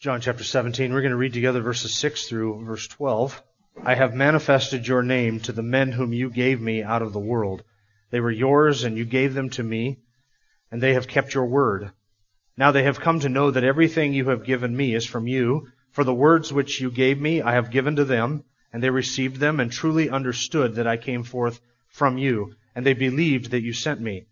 John chapter 17. We're going to read together verses 6 through verse 12. I have manifested your name to the men whom you gave me out of the world. They were yours, and you gave them to me, and they have kept your word. Now they have come to know that everything you have given me is from you, for the words which you gave me I have given to them, and they received them, and truly understood that I came forth from you, and they believed that you sent me.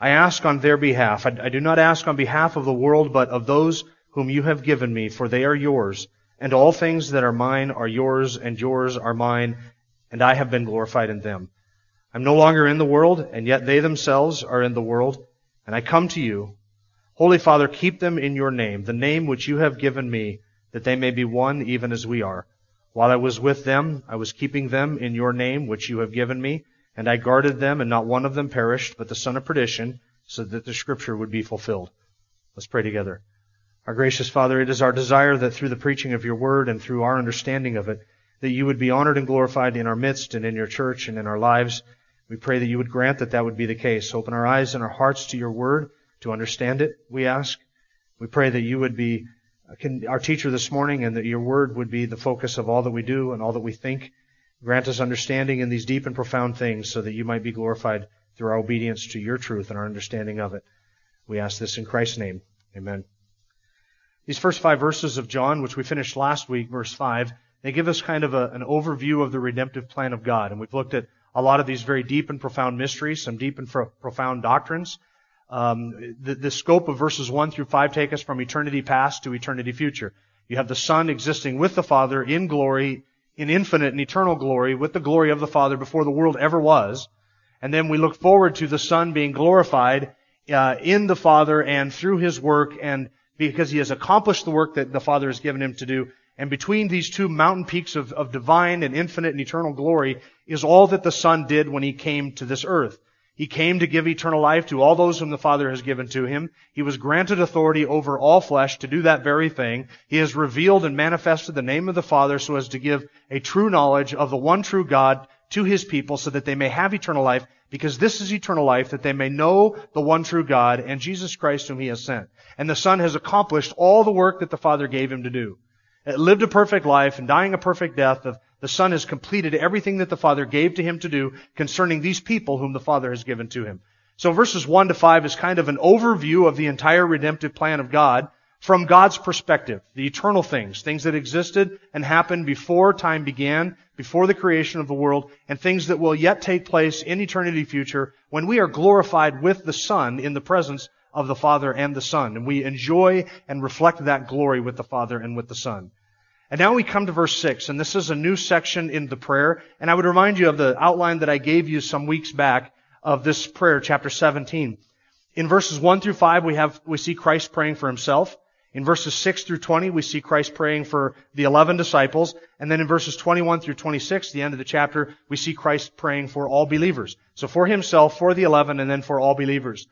I ask on their behalf. I, do not ask on behalf of the world, but of those whom you have given me, for they are yours, and all things that are mine are yours, and yours are mine, and I have been glorified in them. I'm no longer in the world, and yet they themselves are in the world, and I come to you. Holy Father, keep them in your name, the name which you have given me, that they may be one even as we are. While I was with them, I was keeping them in your name which you have given me, and I guarded them, and not one of them perished, but the son of perdition, so that the scripture would be fulfilled. Let's pray together. Our gracious Father, it is our desire that through the preaching of your word and through our understanding of it, that you would be honored and glorified in our midst and in your church and in our lives. We pray that you would grant that that would be the case. Open our eyes and our hearts to your word to understand it, we ask. We pray that you would be uh, our teacher this morning and that your word would be the focus of all that we do and all that we think. Grant us understanding in these deep and profound things so that you might be glorified through our obedience to your truth and our understanding of it. We ask this in Christ's name. Amen. These first five verses of John, which we finished last week, verse 5, they give us kind of a, an overview of the redemptive plan of God. And we've looked at a lot of these very deep and profound mysteries, some deep and pro- profound doctrines. Um, the, the scope of verses 1 through 5 take us from eternity past to eternity future. You have the Son existing with the Father in glory, in infinite and eternal glory, with the glory of the Father before the world ever was. And then we look forward to the Son being glorified uh, in the Father and through His work and because he has accomplished the work that the Father has given him to do. And between these two mountain peaks of, of divine and infinite and eternal glory is all that the Son did when he came to this earth. He came to give eternal life to all those whom the Father has given to him. He was granted authority over all flesh to do that very thing. He has revealed and manifested the name of the Father so as to give a true knowledge of the one true God to his people so that they may have eternal life because this is eternal life that they may know the one true God and Jesus Christ whom he has sent. And the Son has accomplished all the work that the Father gave him to do. It lived a perfect life and dying a perfect death. The Son has completed everything that the Father gave to him to do concerning these people whom the Father has given to him. So verses 1 to 5 is kind of an overview of the entire redemptive plan of God from God's perspective, the eternal things, things that existed and happened before time began, before the creation of the world, and things that will yet take place in eternity future when we are glorified with the Son in the presence of the Father and the Son. And we enjoy and reflect that glory with the Father and with the Son. And now we come to verse 6, and this is a new section in the prayer. And I would remind you of the outline that I gave you some weeks back of this prayer, chapter 17. In verses 1 through 5, we have, we see Christ praying for himself. In verses 6 through 20, we see Christ praying for the 11 disciples. And then in verses 21 through 26, the end of the chapter, we see Christ praying for all believers. So for himself, for the 11, and then for all believers.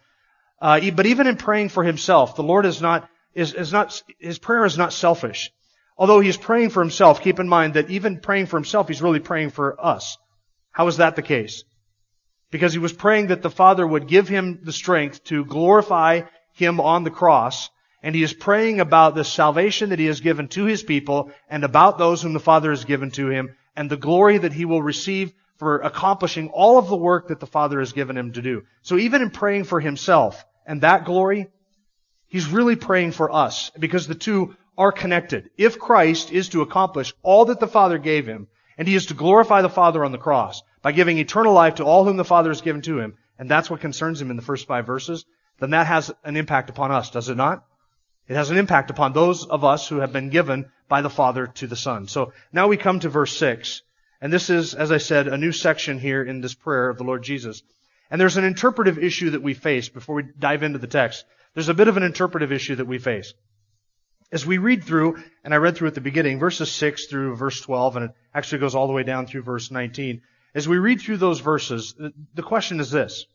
Uh, but even in praying for himself, the Lord is not, is, is not, his prayer is not selfish. Although he's praying for himself, keep in mind that even praying for himself, he's really praying for us. How is that the case? Because he was praying that the Father would give him the strength to glorify him on the cross, and he is praying about the salvation that he has given to his people and about those whom the Father has given to him and the glory that he will receive for accomplishing all of the work that the Father has given him to do. So even in praying for himself and that glory, he's really praying for us because the two are connected. If Christ is to accomplish all that the Father gave him, and he is to glorify the Father on the cross by giving eternal life to all whom the Father has given to him, and that's what concerns him in the first five verses, then that has an impact upon us, does it not? It has an impact upon those of us who have been given by the Father to the Son. So now we come to verse 6. And this is, as I said, a new section here in this prayer of the Lord Jesus. And there's an interpretive issue that we face before we dive into the text. There's a bit of an interpretive issue that we face. As we read through, and I read through at the beginning, verses 6 through verse 12, and it actually goes all the way down through verse 19. As we read through those verses, the question is this.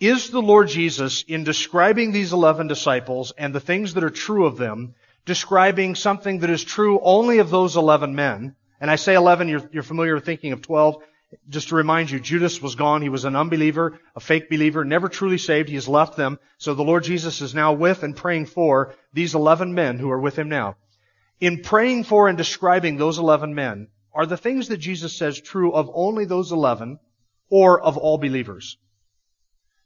Is the Lord Jesus, in describing these 11 disciples and the things that are true of them, describing something that is true only of those 11 men? And I say 11, you're, you're familiar with thinking of 12. Just to remind you, Judas was gone. He was an unbeliever, a fake believer, never truly saved. He has left them. So the Lord Jesus is now with and praying for these 11 men who are with him now. In praying for and describing those 11 men, are the things that Jesus says true of only those 11 or of all believers?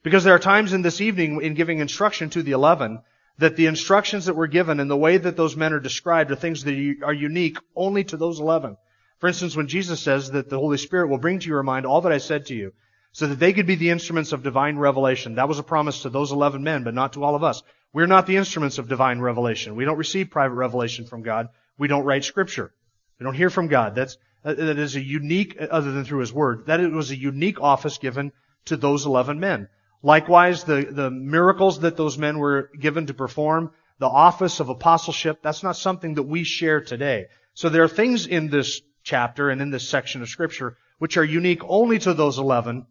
Because there are times in this evening in giving instruction to the 11 that the instructions that were given and the way that those men are described are things that are unique only to those 11. For instance, when Jesus says that the Holy Spirit will bring to your mind all that I said to you, so that they could be the instruments of divine revelation. That was a promise to those 11 men, but not to all of us. We're not the instruments of divine revelation. We don't receive private revelation from God. We don't write scripture. We don't hear from God. That's, that is a unique, other than through His Word, that it was a unique office given to those 11 men. Likewise, the, the miracles that those men were given to perform, the office of apostleship, that's not something that we share today. So there are things in this chapter and in this section of scripture, which are unique only to those 11.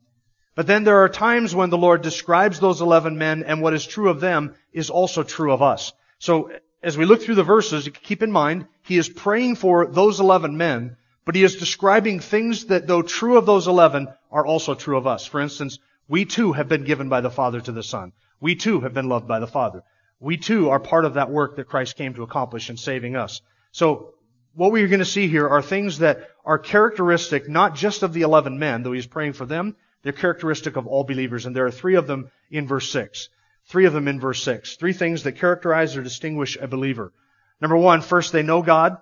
But then there are times when the Lord describes those 11 men and what is true of them is also true of us. So as we look through the verses, keep in mind, he is praying for those 11 men, but he is describing things that though true of those 11 are also true of us. For instance, we too have been given by the Father to the Son. We too have been loved by the Father. We too are part of that work that Christ came to accomplish in saving us. So what we're going to see here are things that are characteristic not just of the 11 men, though he's praying for them, they're characteristic of all believers, and there are three of them in verse 6. Three of them in verse 6. Three things that characterize or distinguish a believer. Number one, first, they know God.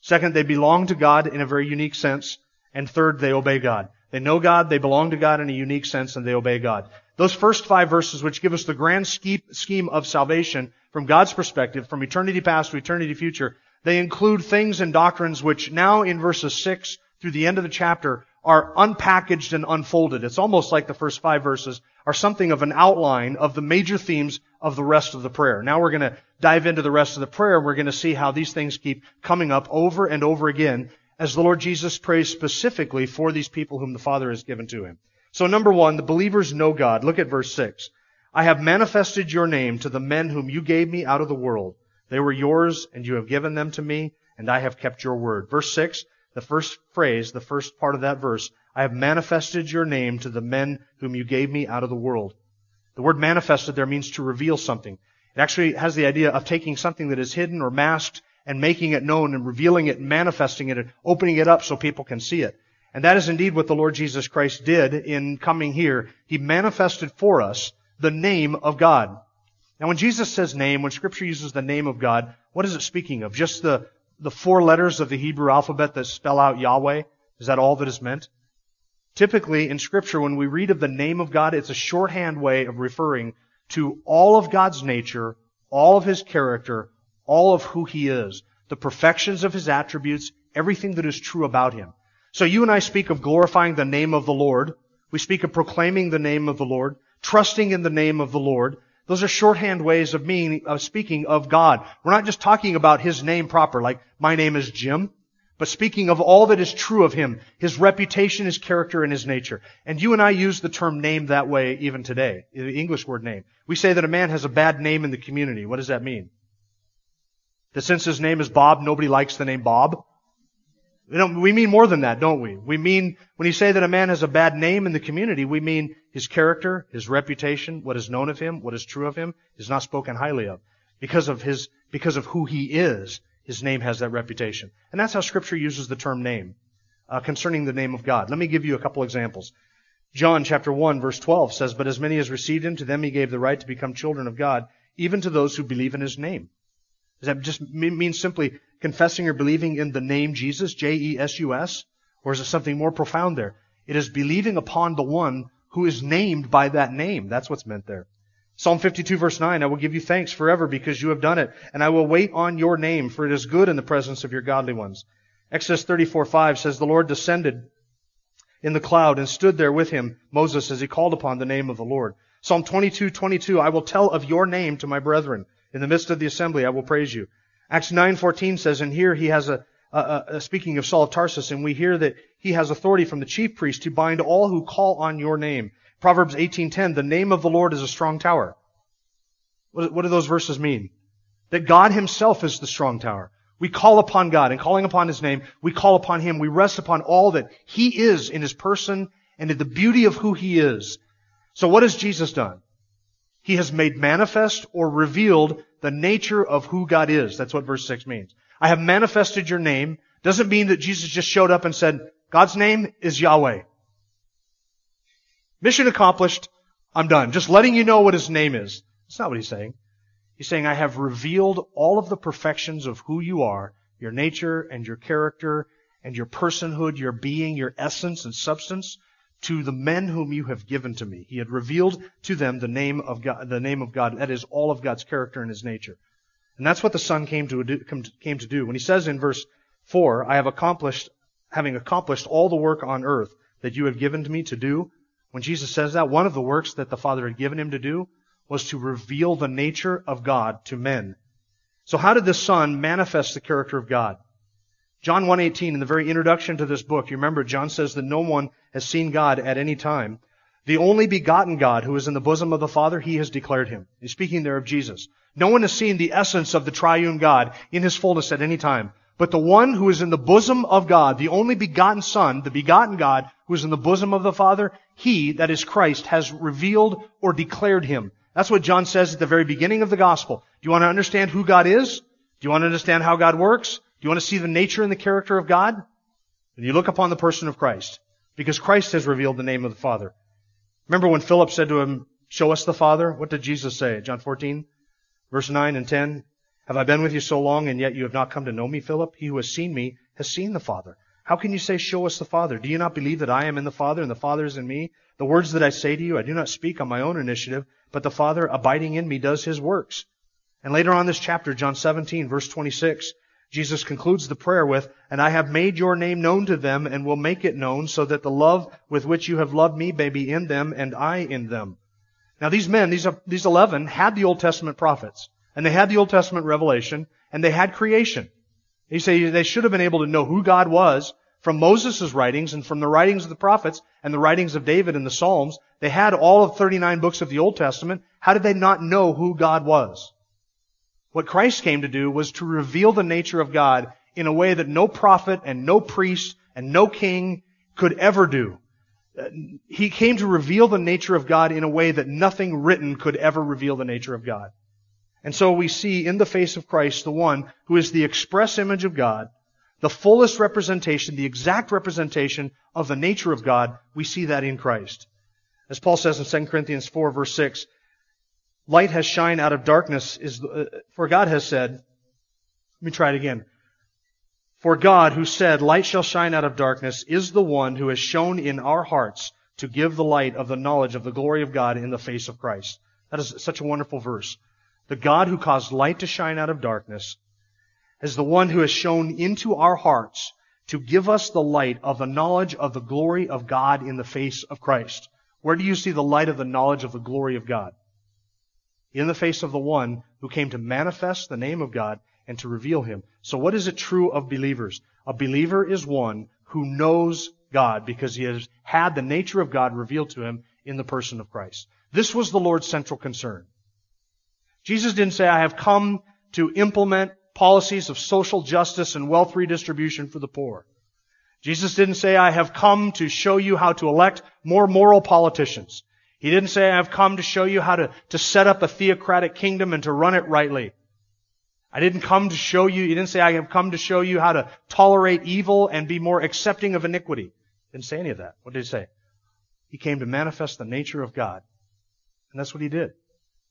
Second, they belong to God in a very unique sense. And third, they obey God. They know God, they belong to God in a unique sense, and they obey God. Those first five verses, which give us the grand scheme of salvation from God's perspective, from eternity past to eternity future, they include things and doctrines which now in verses 6 through the end of the chapter are unpackaged and unfolded. It's almost like the first five verses are something of an outline of the major themes of the rest of the prayer. Now we're going to dive into the rest of the prayer. and We're going to see how these things keep coming up over and over again as the Lord Jesus prays specifically for these people whom the Father has given to him. So number one, the believers know God. Look at verse six. I have manifested your name to the men whom you gave me out of the world. They were yours, and you have given them to me, and I have kept your word. Verse 6, the first phrase, the first part of that verse, I have manifested your name to the men whom you gave me out of the world. The word manifested there means to reveal something. It actually has the idea of taking something that is hidden or masked and making it known and revealing it and manifesting it and opening it up so people can see it. And that is indeed what the Lord Jesus Christ did in coming here. He manifested for us the name of God. Now when Jesus says name, when scripture uses the name of God, what is it speaking of? Just the, the four letters of the Hebrew alphabet that spell out Yahweh? Is that all that is meant? Typically in scripture, when we read of the name of God, it's a shorthand way of referring to all of God's nature, all of His character, all of who He is, the perfections of His attributes, everything that is true about Him. So you and I speak of glorifying the name of the Lord. We speak of proclaiming the name of the Lord, trusting in the name of the Lord. Those are shorthand ways of meaning, of speaking of God. We're not just talking about His name proper, like, my name is Jim, but speaking of all that is true of Him, His reputation, His character, and His nature. And you and I use the term name that way even today, the English word name. We say that a man has a bad name in the community. What does that mean? That since his name is Bob, nobody likes the name Bob? You know, we mean more than that, don't we? We mean, when you say that a man has a bad name in the community, we mean his character, his reputation, what is known of him, what is true of him, is not spoken highly of. Because of his, because of who he is, his name has that reputation. And that's how scripture uses the term name, uh, concerning the name of God. Let me give you a couple examples. John chapter 1 verse 12 says, But as many as received him, to them he gave the right to become children of God, even to those who believe in his name. Does that just mean simply confessing or believing in the name Jesus, J-E-S-U-S? Or is it something more profound there? It is believing upon the one who is named by that name. That's what's meant there. Psalm 52 verse 9, I will give you thanks forever because you have done it, and I will wait on your name, for it is good in the presence of your godly ones. Exodus 34 5 says, The Lord descended in the cloud and stood there with him, Moses, as he called upon the name of the Lord. Psalm 22 22, I will tell of your name to my brethren. In the midst of the assembly, I will praise you. Acts 9:14 says, and here he has a, a, a, speaking of Saul of Tarsus, and we hear that he has authority from the chief priest to bind all who call on your name. Proverbs 18:10, the name of the Lord is a strong tower. What, what do those verses mean? That God himself is the strong tower. We call upon God, and calling upon His name, we call upon Him. We rest upon all that He is in His person and in the beauty of who He is. So what has Jesus done? He has made manifest or revealed the nature of who God is. That's what verse 6 means. I have manifested your name doesn't mean that Jesus just showed up and said, God's name is Yahweh. Mission accomplished. I'm done. Just letting you know what his name is. That's not what he's saying. He's saying, I have revealed all of the perfections of who you are, your nature and your character and your personhood, your being, your essence and substance to the men whom you have given to me. He had revealed to them the name of God, the name of God. That is all of God's character and his nature. And that's what the Son came to do, came to do. When he says in verse 4, I have accomplished, having accomplished all the work on earth that you have given to me to do, when Jesus says that, one of the works that the Father had given him to do was to reveal the nature of God to men. So how did the Son manifest the character of God? John 1.18, in the very introduction to this book, you remember John says that no one has seen God at any time. The only begotten God who is in the bosom of the Father, he has declared him. He's speaking there of Jesus. No one has seen the essence of the triune God in his fullness at any time. But the one who is in the bosom of God, the only begotten Son, the begotten God who is in the bosom of the Father, he, that is Christ, has revealed or declared him. That's what John says at the very beginning of the gospel. Do you want to understand who God is? Do you want to understand how God works? You want to see the nature and the character of God? Then you look upon the person of Christ. Because Christ has revealed the name of the Father. Remember when Philip said to him, show us the Father? What did Jesus say? John 14, verse 9 and 10. Have I been with you so long and yet you have not come to know me, Philip? He who has seen me has seen the Father. How can you say, show us the Father? Do you not believe that I am in the Father and the Father is in me? The words that I say to you, I do not speak on my own initiative, but the Father abiding in me does his works. And later on this chapter, John 17, verse 26, Jesus concludes the prayer with, And I have made your name known to them and will make it known so that the love with which you have loved me may be in them and I in them. Now these men, these, these 11, had the Old Testament prophets and they had the Old Testament revelation and they had creation. You say they should have been able to know who God was from Moses' writings and from the writings of the prophets and the writings of David and the Psalms. They had all of 39 books of the Old Testament. How did they not know who God was? What Christ came to do was to reveal the nature of God in a way that no prophet and no priest and no king could ever do. Uh, he came to reveal the nature of God in a way that nothing written could ever reveal the nature of God. And so we see in the face of Christ the one who is the express image of God, the fullest representation, the exact representation of the nature of God. We see that in Christ. As Paul says in 2 Corinthians 4 verse 6, Light has shined out of darkness is, uh, for God has said, let me try it again. For God who said, light shall shine out of darkness is the one who has shown in our hearts to give the light of the knowledge of the glory of God in the face of Christ. That is such a wonderful verse. The God who caused light to shine out of darkness is the one who has shown into our hearts to give us the light of the knowledge of the glory of God in the face of Christ. Where do you see the light of the knowledge of the glory of God? In the face of the one who came to manifest the name of God and to reveal him. So what is it true of believers? A believer is one who knows God because he has had the nature of God revealed to him in the person of Christ. This was the Lord's central concern. Jesus didn't say, I have come to implement policies of social justice and wealth redistribution for the poor. Jesus didn't say, I have come to show you how to elect more moral politicians. He didn't say, I've come to show you how to, to set up a theocratic kingdom and to run it rightly. I didn't come to show you, he didn't say, I have come to show you how to tolerate evil and be more accepting of iniquity. Didn't say any of that. What did he say? He came to manifest the nature of God. And that's what he did.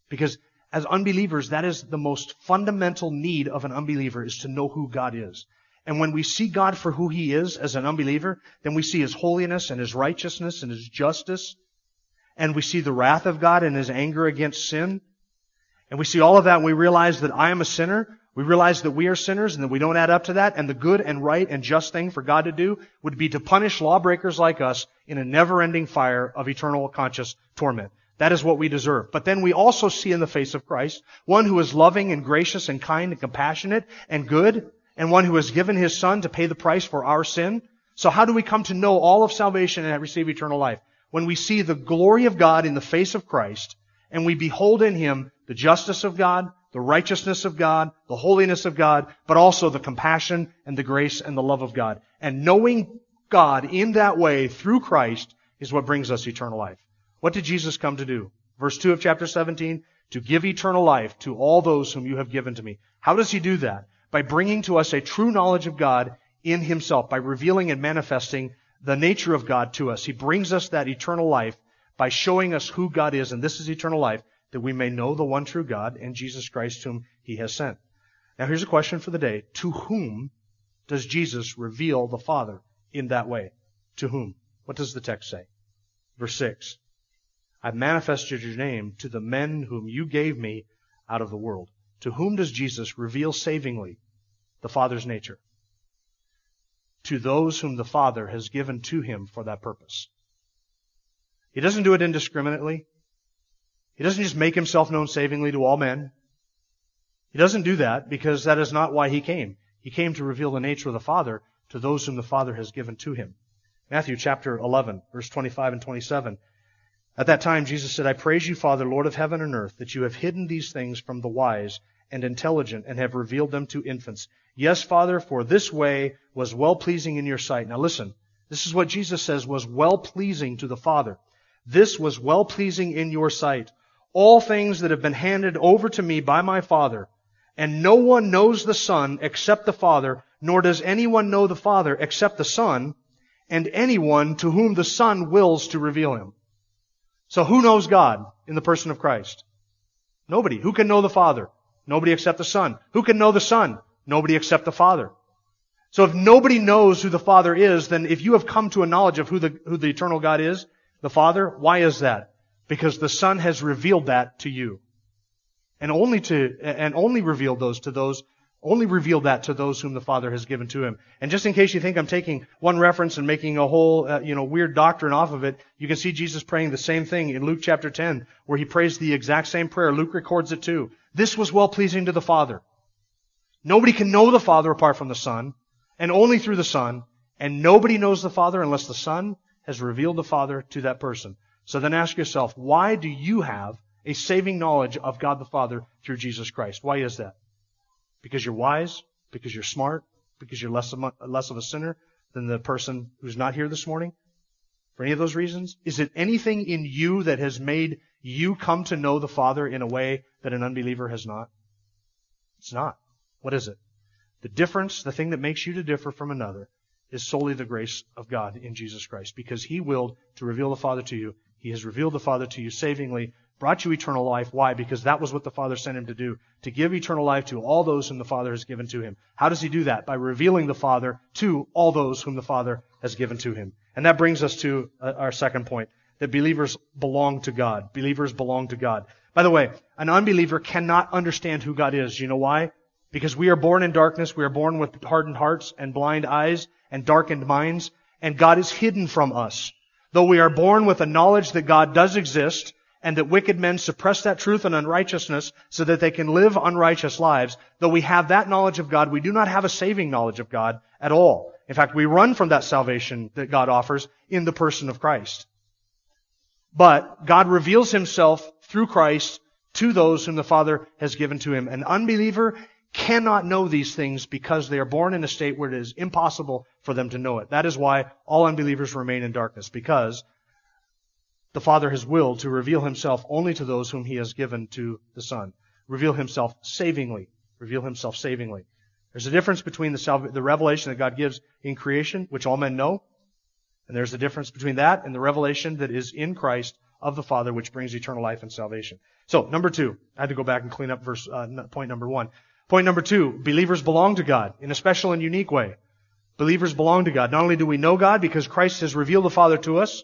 Because as unbelievers, that is the most fundamental need of an unbeliever is to know who God is. And when we see God for who he is as an unbeliever, then we see his holiness and his righteousness and his justice and we see the wrath of God and His anger against sin. And we see all of that and we realize that I am a sinner. We realize that we are sinners and that we don't add up to that. And the good and right and just thing for God to do would be to punish lawbreakers like us in a never-ending fire of eternal conscious torment. That is what we deserve. But then we also see in the face of Christ one who is loving and gracious and kind and compassionate and good, and one who has given his son to pay the price for our sin. So how do we come to know all of salvation and receive eternal life? When we see the glory of God in the face of Christ, and we behold in him the justice of God, the righteousness of God, the holiness of God, but also the compassion and the grace and the love of God. And knowing God in that way through Christ is what brings us eternal life. What did Jesus come to do? Verse 2 of chapter 17, to give eternal life to all those whom you have given to me. How does he do that? By bringing to us a true knowledge of God in himself, by revealing and manifesting the nature of God to us. He brings us that eternal life by showing us who God is, and this is eternal life, that we may know the one true God and Jesus Christ whom he has sent. Now here's a question for the day. To whom does Jesus reveal the Father in that way? To whom? What does the text say? Verse 6. I've manifested your name to the men whom you gave me out of the world. To whom does Jesus reveal savingly the Father's nature? To those whom the Father has given to him for that purpose. He doesn't do it indiscriminately. He doesn't just make himself known savingly to all men. He doesn't do that because that is not why he came. He came to reveal the nature of the Father to those whom the Father has given to him. Matthew chapter 11, verse 25 and 27. At that time, Jesus said, I praise you, Father, Lord of heaven and earth, that you have hidden these things from the wise and intelligent and have revealed them to infants. Yes, Father, for this way was well pleasing in your sight. Now listen, this is what Jesus says was well pleasing to the Father. This was well pleasing in your sight. All things that have been handed over to me by my Father, and no one knows the Son except the Father, nor does anyone know the Father except the Son, and anyone to whom the Son wills to reveal him. So who knows God in the person of Christ? Nobody. Who can know the Father? Nobody except the Son. Who can know the Son? Nobody except the Father. So if nobody knows who the Father is, then if you have come to a knowledge of who the, who the eternal God is, the Father. Why is that? Because the Son has revealed that to you. And only to, and only revealed those to those, only revealed that to those whom the Father has given to him. And just in case you think I'm taking one reference and making a whole, uh, you know, weird doctrine off of it, you can see Jesus praying the same thing in Luke chapter 10, where he prays the exact same prayer. Luke records it too. This was well pleasing to the Father. Nobody can know the Father apart from the Son, and only through the Son, and nobody knows the Father unless the Son has revealed the Father to that person. So then ask yourself, why do you have a saving knowledge of God the Father through Jesus Christ? Why is that? Because you're wise? Because you're smart? Because you're less of, a, less of a sinner than the person who's not here this morning? For any of those reasons? Is it anything in you that has made you come to know the Father in a way that an unbeliever has not? It's not. What is it? The difference, the thing that makes you to differ from another, is solely the grace of God in Jesus Christ. Because He willed to reveal the Father to you. He has revealed the Father to you savingly, brought you eternal life. Why? Because that was what the Father sent Him to do. To give eternal life to all those whom the Father has given to Him. How does He do that? By revealing the Father to all those whom the Father has given to Him. And that brings us to uh, our second point. That believers belong to God. Believers belong to God. By the way, an unbeliever cannot understand who God is. You know why? Because we are born in darkness, we are born with hardened hearts and blind eyes, and darkened minds, and God is hidden from us. Though we are born with a knowledge that God does exist, and that wicked men suppress that truth and unrighteousness so that they can live unrighteous lives, though we have that knowledge of God, we do not have a saving knowledge of God at all. In fact, we run from that salvation that God offers in the person of Christ. But God reveals himself through Christ to those whom the Father has given to him. An unbeliever cannot know these things because they are born in a state where it is impossible for them to know it. That is why all unbelievers remain in darkness, because the Father has willed to reveal himself only to those whom he has given to the Son. Reveal himself savingly. Reveal himself savingly. There's a difference between the, the revelation that God gives in creation, which all men know, and there's a difference between that and the revelation that is in Christ of the Father, which brings eternal life and salvation. So, number two, I had to go back and clean up verse uh, point number one. Point number two, believers belong to God in a special and unique way. Believers belong to God. Not only do we know God because Christ has revealed the Father to us,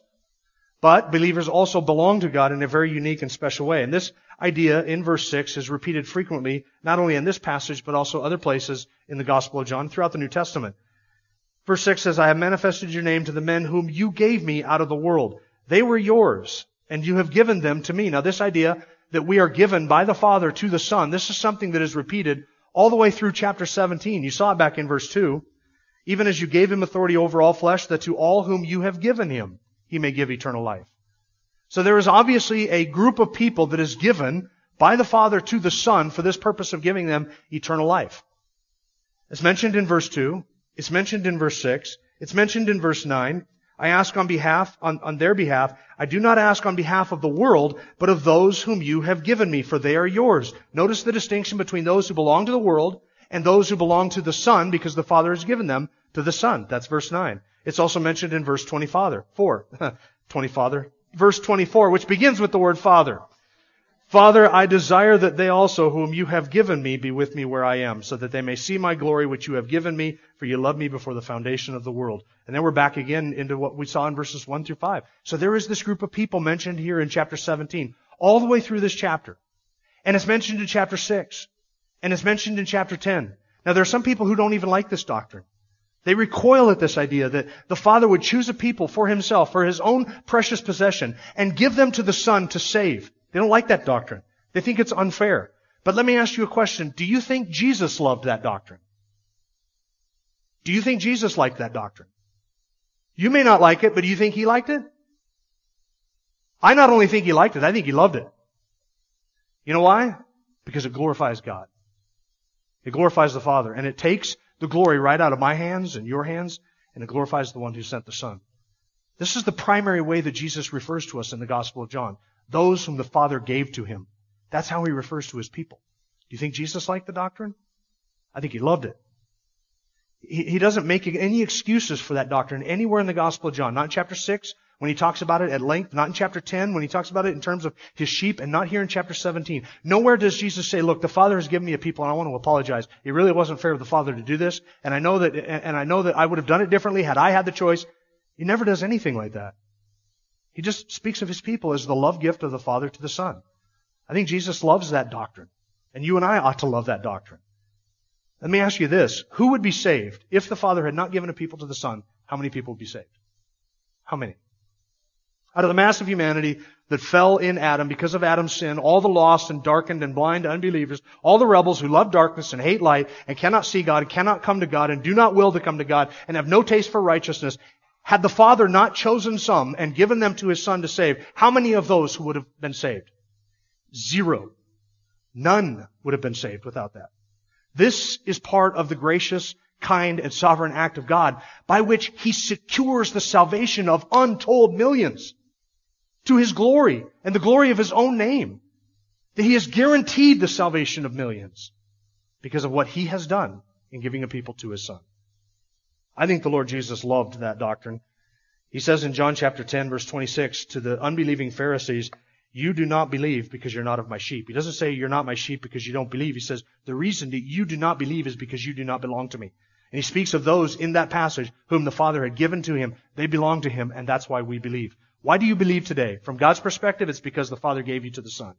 but believers also belong to God in a very unique and special way. And this idea in verse 6 is repeated frequently, not only in this passage, but also other places in the Gospel of John throughout the New Testament. Verse 6 says, I have manifested your name to the men whom you gave me out of the world. They were yours, and you have given them to me. Now this idea that we are given by the Father to the Son, this is something that is repeated all the way through chapter 17. You saw it back in verse 2. Even as you gave him authority over all flesh, that to all whom you have given him, he may give eternal life. So there is obviously a group of people that is given by the Father to the Son for this purpose of giving them eternal life. It's mentioned in verse 2. It's mentioned in verse 6. It's mentioned in verse 9. I ask on behalf, on, on their behalf. I do not ask on behalf of the world, but of those whom you have given me, for they are yours. Notice the distinction between those who belong to the world and those who belong to the Son, because the Father has given them to the Son. That's verse 9. It's also mentioned in verse 20, Father. 4. 20, Father. Verse 24, which begins with the word Father. Father, I desire that they also, whom you have given me, be with me where I am, so that they may see my glory which you have given me, for you loved me before the foundation of the world. And then we're back again into what we saw in verses 1 through 5. So there is this group of people mentioned here in chapter 17, all the way through this chapter. And it's mentioned in chapter 6. And it's mentioned in chapter 10. Now there are some people who don't even like this doctrine. They recoil at this idea that the Father would choose a people for himself, for his own precious possession, and give them to the Son to save. They don't like that doctrine. They think it's unfair. But let me ask you a question. Do you think Jesus loved that doctrine? Do you think Jesus liked that doctrine? You may not like it, but do you think he liked it? I not only think he liked it, I think he loved it. You know why? Because it glorifies God. It glorifies the Father. And it takes the glory right out of my hands and your hands, and it glorifies the one who sent the Son. This is the primary way that Jesus refers to us in the Gospel of John those whom the Father gave to him. That's how he refers to his people. Do you think Jesus liked the doctrine? I think he loved it. He, he doesn't make any excuses for that doctrine anywhere in the Gospel of John. Not in chapter 6 when he talks about it at length, not in chapter 10 when he talks about it in terms of his sheep, and not here in chapter 17. Nowhere does Jesus say, look, the Father has given me a people and I want to apologize. It really wasn't fair of the Father to do this, and I know that, and I know that I would have done it differently had I had the choice. He never does anything like that. He just speaks of his people as the love gift of the Father to the Son. I think Jesus loves that doctrine. And you and I ought to love that doctrine. Let me ask you this. Who would be saved if the Father had not given a people to the Son? How many people would be saved? How many? Out of the mass of humanity that fell in Adam because of Adam's sin, all the lost and darkened and blind unbelievers, all the rebels who love darkness and hate light and cannot see God and cannot come to God and do not will to come to God and have no taste for righteousness, had the Father not chosen some and given them to His Son to save, how many of those who would have been saved? Zero. None would have been saved without that. This is part of the gracious, kind, and sovereign act of God by which He secures the salvation of untold millions to His glory and the glory of His own name. That He has guaranteed the salvation of millions because of what He has done in giving a people to His Son. I think the Lord Jesus loved that doctrine. He says in John chapter 10 verse 26 to the unbelieving Pharisees, you do not believe because you're not of my sheep. He doesn't say you're not my sheep because you don't believe. He says the reason that you do not believe is because you do not belong to me. And he speaks of those in that passage whom the Father had given to him. They belong to him and that's why we believe. Why do you believe today? From God's perspective, it's because the Father gave you to the Son.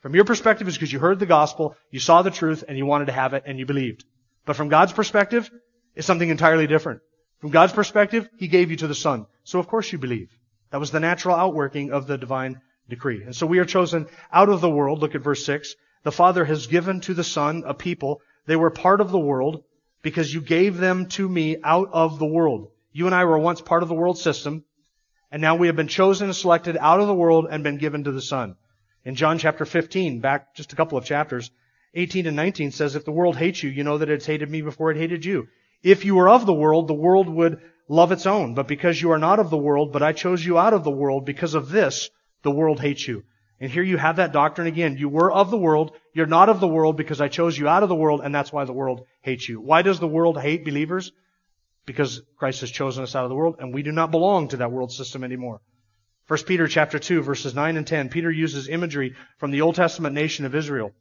From your perspective, it's because you heard the gospel, you saw the truth, and you wanted to have it, and you believed. But from God's perspective, it's something entirely different. From God's perspective, He gave you to the Son. So of course you believe. That was the natural outworking of the divine decree. And so we are chosen out of the world. Look at verse 6. The Father has given to the Son a people. They were part of the world because you gave them to me out of the world. You and I were once part of the world system, and now we have been chosen and selected out of the world and been given to the Son. In John chapter 15, back just a couple of chapters, 18 and 19 says, If the world hates you, you know that it's hated me before it hated you. If you were of the world, the world would love its own. But because you are not of the world, but I chose you out of the world, because of this, the world hates you. And here you have that doctrine again. You were of the world. You're not of the world because I chose you out of the world, and that's why the world hates you. Why does the world hate believers? Because Christ has chosen us out of the world, and we do not belong to that world system anymore. 1 Peter chapter 2 verses 9 and 10, Peter uses imagery from the Old Testament nation of Israel.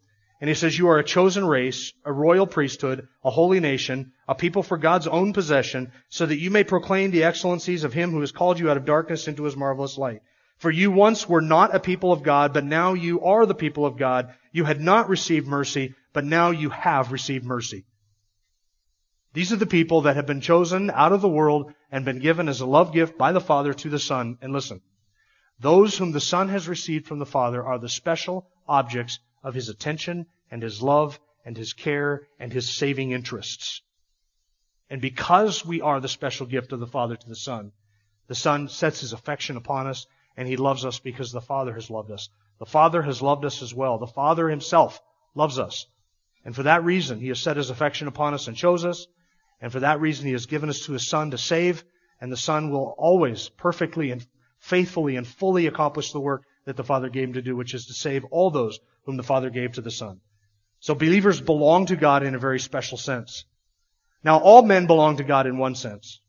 And he says, You are a chosen race, a royal priesthood, a holy nation, a people for God's own possession, so that you may proclaim the excellencies of him who has called you out of darkness into his marvelous light. For you once were not a people of God, but now you are the people of God. You had not received mercy, but now you have received mercy. These are the people that have been chosen out of the world and been given as a love gift by the Father to the Son. And listen, Those whom the Son has received from the Father are the special objects of his attention and his love and his care and his saving interests. And because we are the special gift of the Father to the Son, the Son sets his affection upon us and he loves us because the Father has loved us. The Father has loved us as well. The Father himself loves us. And for that reason, he has set his affection upon us and chose us. And for that reason, he has given us to his Son to save. And the Son will always perfectly and faithfully and fully accomplish the work that the Father gave him to do, which is to save all those whom the Father gave to the Son. So believers belong to God in a very special sense. Now, all men belong to God in one sense.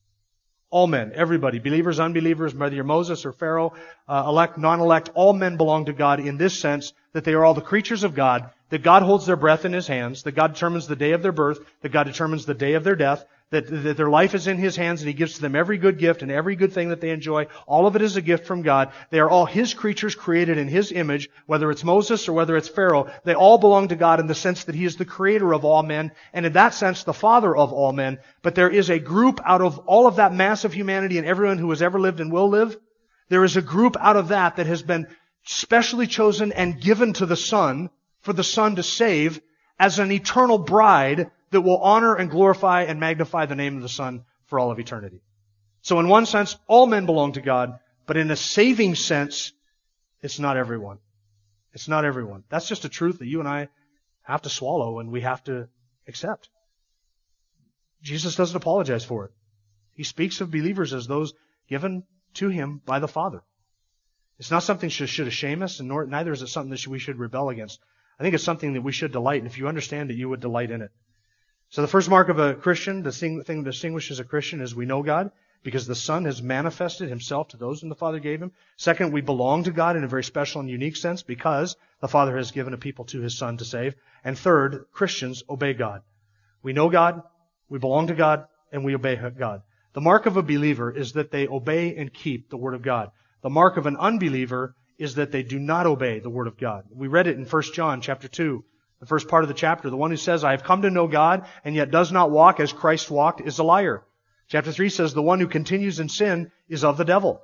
All men, everybody, believers, unbelievers, whether you're Moses or Pharaoh, uh, elect, non-elect, all men belong to God in this sense that they are all the creatures of God, that God holds their breath in His hands, that God determines the day of their birth, that God determines the day of their death, that, that their life is in His hands and He gives to them every good gift and every good thing that they enjoy. All of it is a gift from God. They are all His creatures created in His image, whether it's Moses or whether it's Pharaoh. They all belong to God in the sense that He is the creator of all men and in that sense the father of all men. But there is a group out of all of that mass of humanity and everyone who has ever lived and will live. There is a group out of that that has been specially chosen and given to the Son for the Son to save as an eternal bride that will honor and glorify and magnify the name of the Son for all of eternity. So in one sense, all men belong to God, but in a saving sense, it's not everyone. It's not everyone. That's just a truth that you and I have to swallow and we have to accept. Jesus doesn't apologize for it. He speaks of believers as those given to him by the Father. It's not something that should shame us, and nor, neither is it something that we should rebel against. I think it's something that we should delight, and if you understand it, you would delight in it. So the first mark of a Christian, the thing that distinguishes a Christian is we know God because the Son has manifested himself to those whom the Father gave him. Second, we belong to God in a very special and unique sense because the Father has given a people to his Son to save. And third, Christians obey God. We know God, we belong to God, and we obey God. The mark of a believer is that they obey and keep the Word of God. The mark of an unbeliever is that they do not obey the Word of God. We read it in 1 John chapter 2 the first part of the chapter. The one who says, I have come to know God and yet does not walk as Christ walked is a liar. Chapter 3 says, the one who continues in sin is of the devil.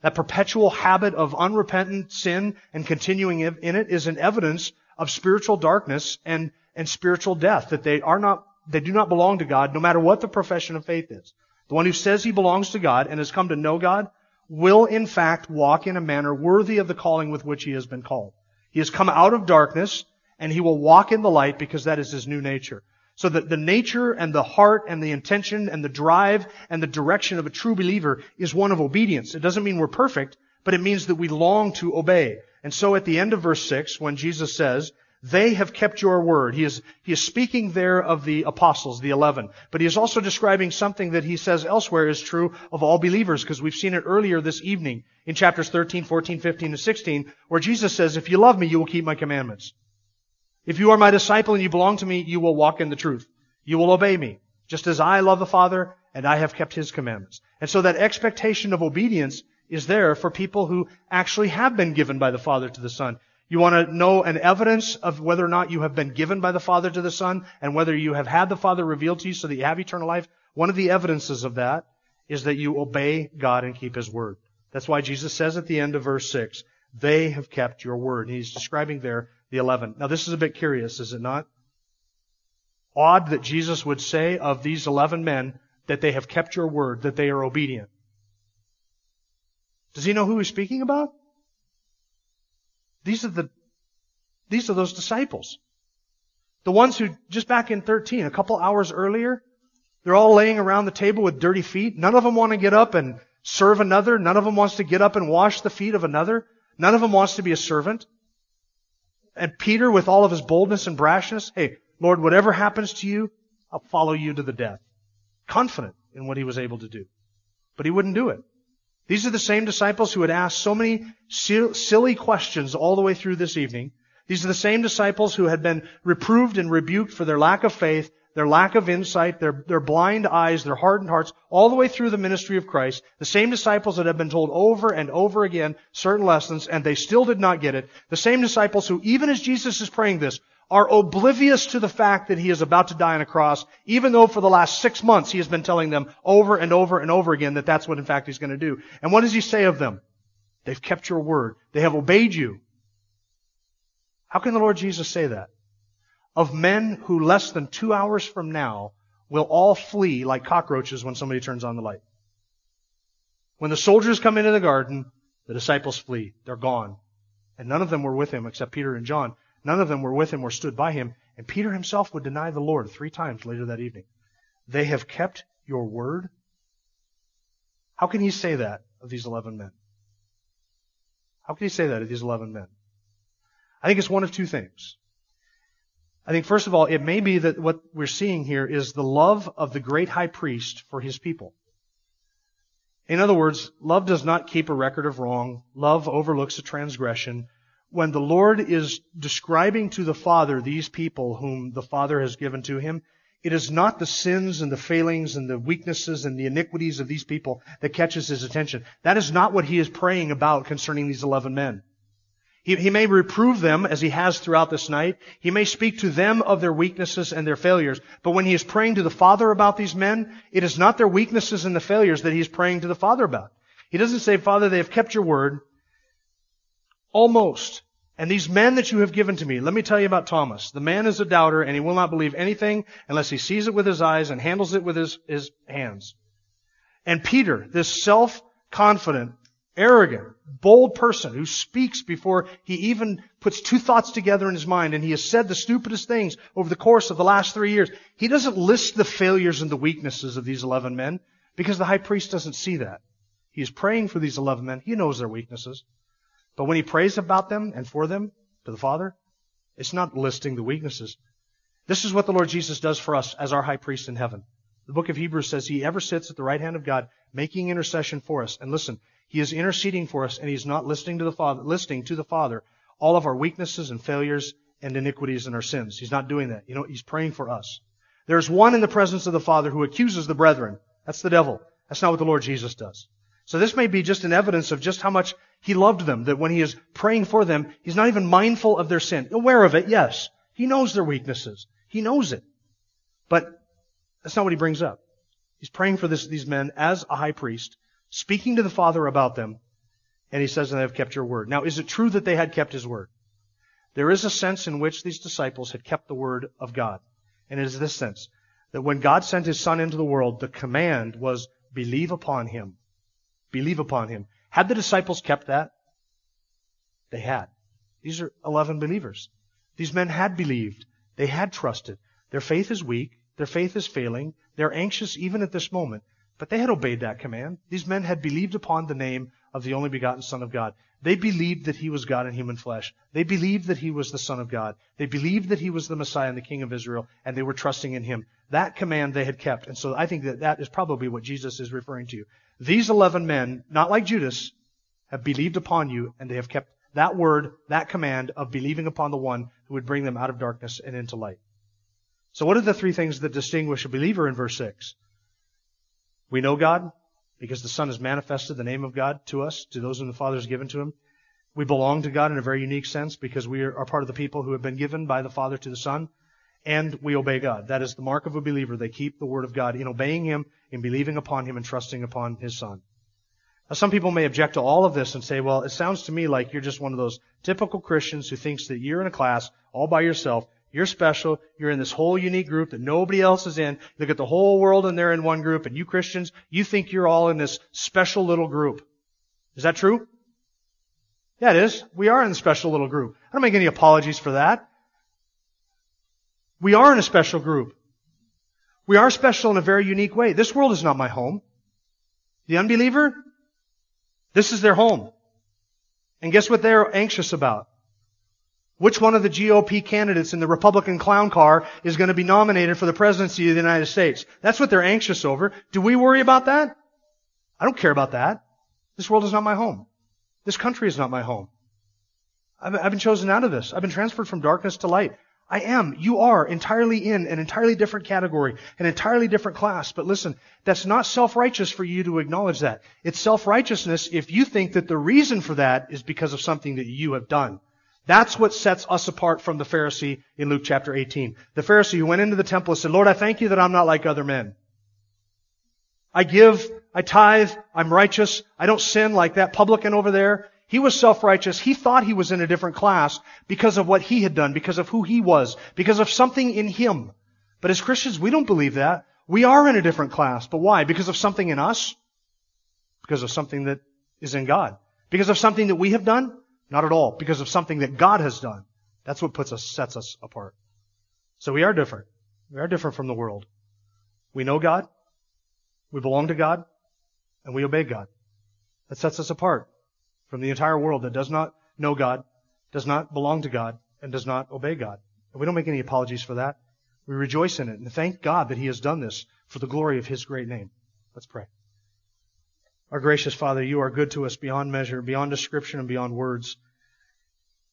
That perpetual habit of unrepentant sin and continuing in it is an evidence of spiritual darkness and, and spiritual death, that they are not, they do not belong to God no matter what the profession of faith is. The one who says he belongs to God and has come to know God will in fact walk in a manner worthy of the calling with which he has been called. He has come out of darkness and he will walk in the light because that is his new nature. So that the nature and the heart and the intention and the drive and the direction of a true believer is one of obedience. It doesn't mean we're perfect, but it means that we long to obey. And so at the end of verse 6, when Jesus says, they have kept your word. He is, he is speaking there of the apostles, the eleven. But he is also describing something that he says elsewhere is true of all believers, because we've seen it earlier this evening in chapters 13, 14, 15, and 16, where Jesus says, if you love me, you will keep my commandments. If you are my disciple and you belong to me, you will walk in the truth. You will obey me, just as I love the Father and I have kept his commandments. And so that expectation of obedience is there for people who actually have been given by the Father to the Son. You want to know an evidence of whether or not you have been given by the Father to the Son and whether you have had the Father revealed to you so that you have eternal life? One of the evidences of that is that you obey God and keep His word. That's why Jesus says at the end of verse 6, they have kept your word. And he's describing there the eleven. Now this is a bit curious, is it not? Odd that Jesus would say of these eleven men that they have kept your word, that they are obedient. Does he know who he's speaking about? These are the, these are those disciples. The ones who, just back in 13, a couple hours earlier, they're all laying around the table with dirty feet. None of them want to get up and serve another. None of them wants to get up and wash the feet of another. None of them wants to be a servant. And Peter, with all of his boldness and brashness, hey, Lord, whatever happens to you, I'll follow you to the death. Confident in what he was able to do. But he wouldn't do it. These are the same disciples who had asked so many silly questions all the way through this evening. These are the same disciples who had been reproved and rebuked for their lack of faith their lack of insight, their, their blind eyes, their hardened hearts, all the way through the ministry of Christ, the same disciples that have been told over and over again certain lessons, and they still did not get it, the same disciples who, even as Jesus is praying this, are oblivious to the fact that he is about to die on a cross, even though for the last six months he has been telling them over and over and over again that that's what in fact he's going to do. And what does he say of them? They've kept your word. They have obeyed you. How can the Lord Jesus say that? Of men who less than two hours from now will all flee like cockroaches when somebody turns on the light. When the soldiers come into the garden, the disciples flee. They're gone. And none of them were with him except Peter and John. None of them were with him or stood by him. And Peter himself would deny the Lord three times later that evening. They have kept your word. How can he say that of these 11 men? How can he say that of these 11 men? I think it's one of two things. I think, first of all, it may be that what we're seeing here is the love of the great high priest for his people. In other words, love does not keep a record of wrong. Love overlooks a transgression. When the Lord is describing to the Father these people whom the Father has given to him, it is not the sins and the failings and the weaknesses and the iniquities of these people that catches his attention. That is not what he is praying about concerning these eleven men. He, he, may reprove them as he has throughout this night. He may speak to them of their weaknesses and their failures. But when he is praying to the Father about these men, it is not their weaknesses and the failures that he is praying to the Father about. He doesn't say, Father, they have kept your word. Almost. And these men that you have given to me, let me tell you about Thomas. The man is a doubter and he will not believe anything unless he sees it with his eyes and handles it with his, his hands. And Peter, this self-confident, arrogant, bold person who speaks before he even puts two thoughts together in his mind and he has said the stupidest things over the course of the last three years. He doesn't list the failures and the weaknesses of these 11 men because the high priest doesn't see that. He is praying for these 11 men. He knows their weaknesses. But when he prays about them and for them to the Father, it's not listing the weaknesses. This is what the Lord Jesus does for us as our high priest in heaven. The book of Hebrews says he ever sits at the right hand of God, making intercession for us. And listen, he is interceding for us, and he's not listening to the Father, listening to the Father all of our weaknesses and failures and iniquities and our sins. He's not doing that. You know, he's praying for us. There's one in the presence of the Father who accuses the brethren. That's the devil. That's not what the Lord Jesus does. So this may be just an evidence of just how much he loved them, that when he is praying for them, he's not even mindful of their sin. Aware of it, yes. He knows their weaknesses. He knows it. But that's not what he brings up. He's praying for this, these men as a high priest, speaking to the Father about them, and he says, and they have kept your word. Now, is it true that they had kept his word? There is a sense in which these disciples had kept the word of God. And it is this sense, that when God sent his Son into the world, the command was, believe upon him. Believe upon him. Had the disciples kept that? They had. These are 11 believers. These men had believed. They had trusted. Their faith is weak. Their faith is failing. They're anxious even at this moment. But they had obeyed that command. These men had believed upon the name of the only begotten Son of God. They believed that he was God in human flesh. They believed that he was the Son of God. They believed that he was the Messiah and the King of Israel, and they were trusting in him. That command they had kept. And so I think that that is probably what Jesus is referring to. These 11 men, not like Judas, have believed upon you, and they have kept that word, that command of believing upon the one who would bring them out of darkness and into light. So what are the three things that distinguish a believer in verse 6? We know God because the Son has manifested the name of God to us, to those whom the Father has given to him. We belong to God in a very unique sense because we are part of the people who have been given by the Father to the Son and we obey God. That is the mark of a believer. They keep the word of God in obeying Him, in believing upon Him, and trusting upon His Son. Now, some people may object to all of this and say, well, it sounds to me like you're just one of those typical Christians who thinks that you're in a class all by yourself. You're special. You're in this whole unique group that nobody else is in. Look at the whole world and they're in one group. And you Christians, you think you're all in this special little group. Is that true? Yeah, it is. We are in the special little group. I don't make any apologies for that. We are in a special group. We are special in a very unique way. This world is not my home. The unbeliever, this is their home. And guess what they're anxious about? Which one of the GOP candidates in the Republican clown car is going to be nominated for the presidency of the United States? That's what they're anxious over. Do we worry about that? I don't care about that. This world is not my home. This country is not my home. I've been chosen out of this. I've been transferred from darkness to light. I am. You are entirely in an entirely different category, an entirely different class. But listen, that's not self-righteous for you to acknowledge that. It's self-righteousness if you think that the reason for that is because of something that you have done. That's what sets us apart from the Pharisee in Luke chapter 18. The Pharisee who went into the temple and said, Lord, I thank you that I'm not like other men. I give, I tithe, I'm righteous, I don't sin like that publican over there. He was self-righteous. He thought he was in a different class because of what he had done, because of who he was, because of something in him. But as Christians, we don't believe that. We are in a different class. But why? Because of something in us? Because of something that is in God. Because of something that we have done? Not at all. Because of something that God has done. That's what puts us, sets us apart. So we are different. We are different from the world. We know God. We belong to God. And we obey God. That sets us apart from the entire world that does not know God, does not belong to God, and does not obey God. And we don't make any apologies for that. We rejoice in it and thank God that He has done this for the glory of His great name. Let's pray. Our gracious Father, you are good to us beyond measure, beyond description, and beyond words.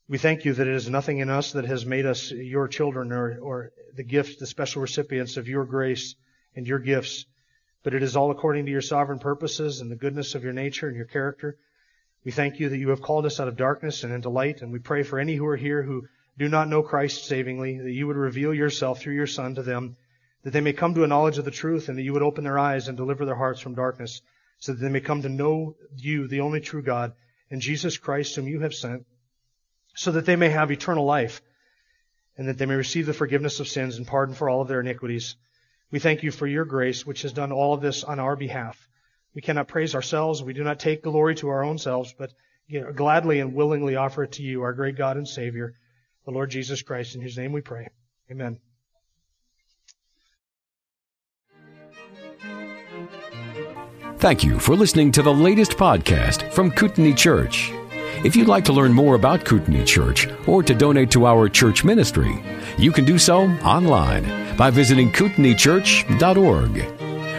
We thank you that it is nothing in us that has made us your children or, or the gift, the special recipients of your grace and your gifts, but it is all according to your sovereign purposes and the goodness of your nature and your character. We thank you that you have called us out of darkness and into light, and we pray for any who are here who do not know Christ savingly, that you would reveal yourself through your Son to them, that they may come to a knowledge of the truth, and that you would open their eyes and deliver their hearts from darkness, so that they may come to know you, the only true God, and Jesus Christ, whom you have sent, so that they may have eternal life, and that they may receive the forgiveness of sins and pardon for all of their iniquities. We thank you for your grace, which has done all of this on our behalf. We cannot praise ourselves. We do not take glory to our own selves, but gladly and willingly offer it to you, our great God and Savior, the Lord Jesus Christ, in whose name we pray. Amen. Thank you for listening to the latest podcast from Kootenai Church. If you'd like to learn more about Kootenai Church or to donate to our church ministry, you can do so online by visiting kootenaichurch.org.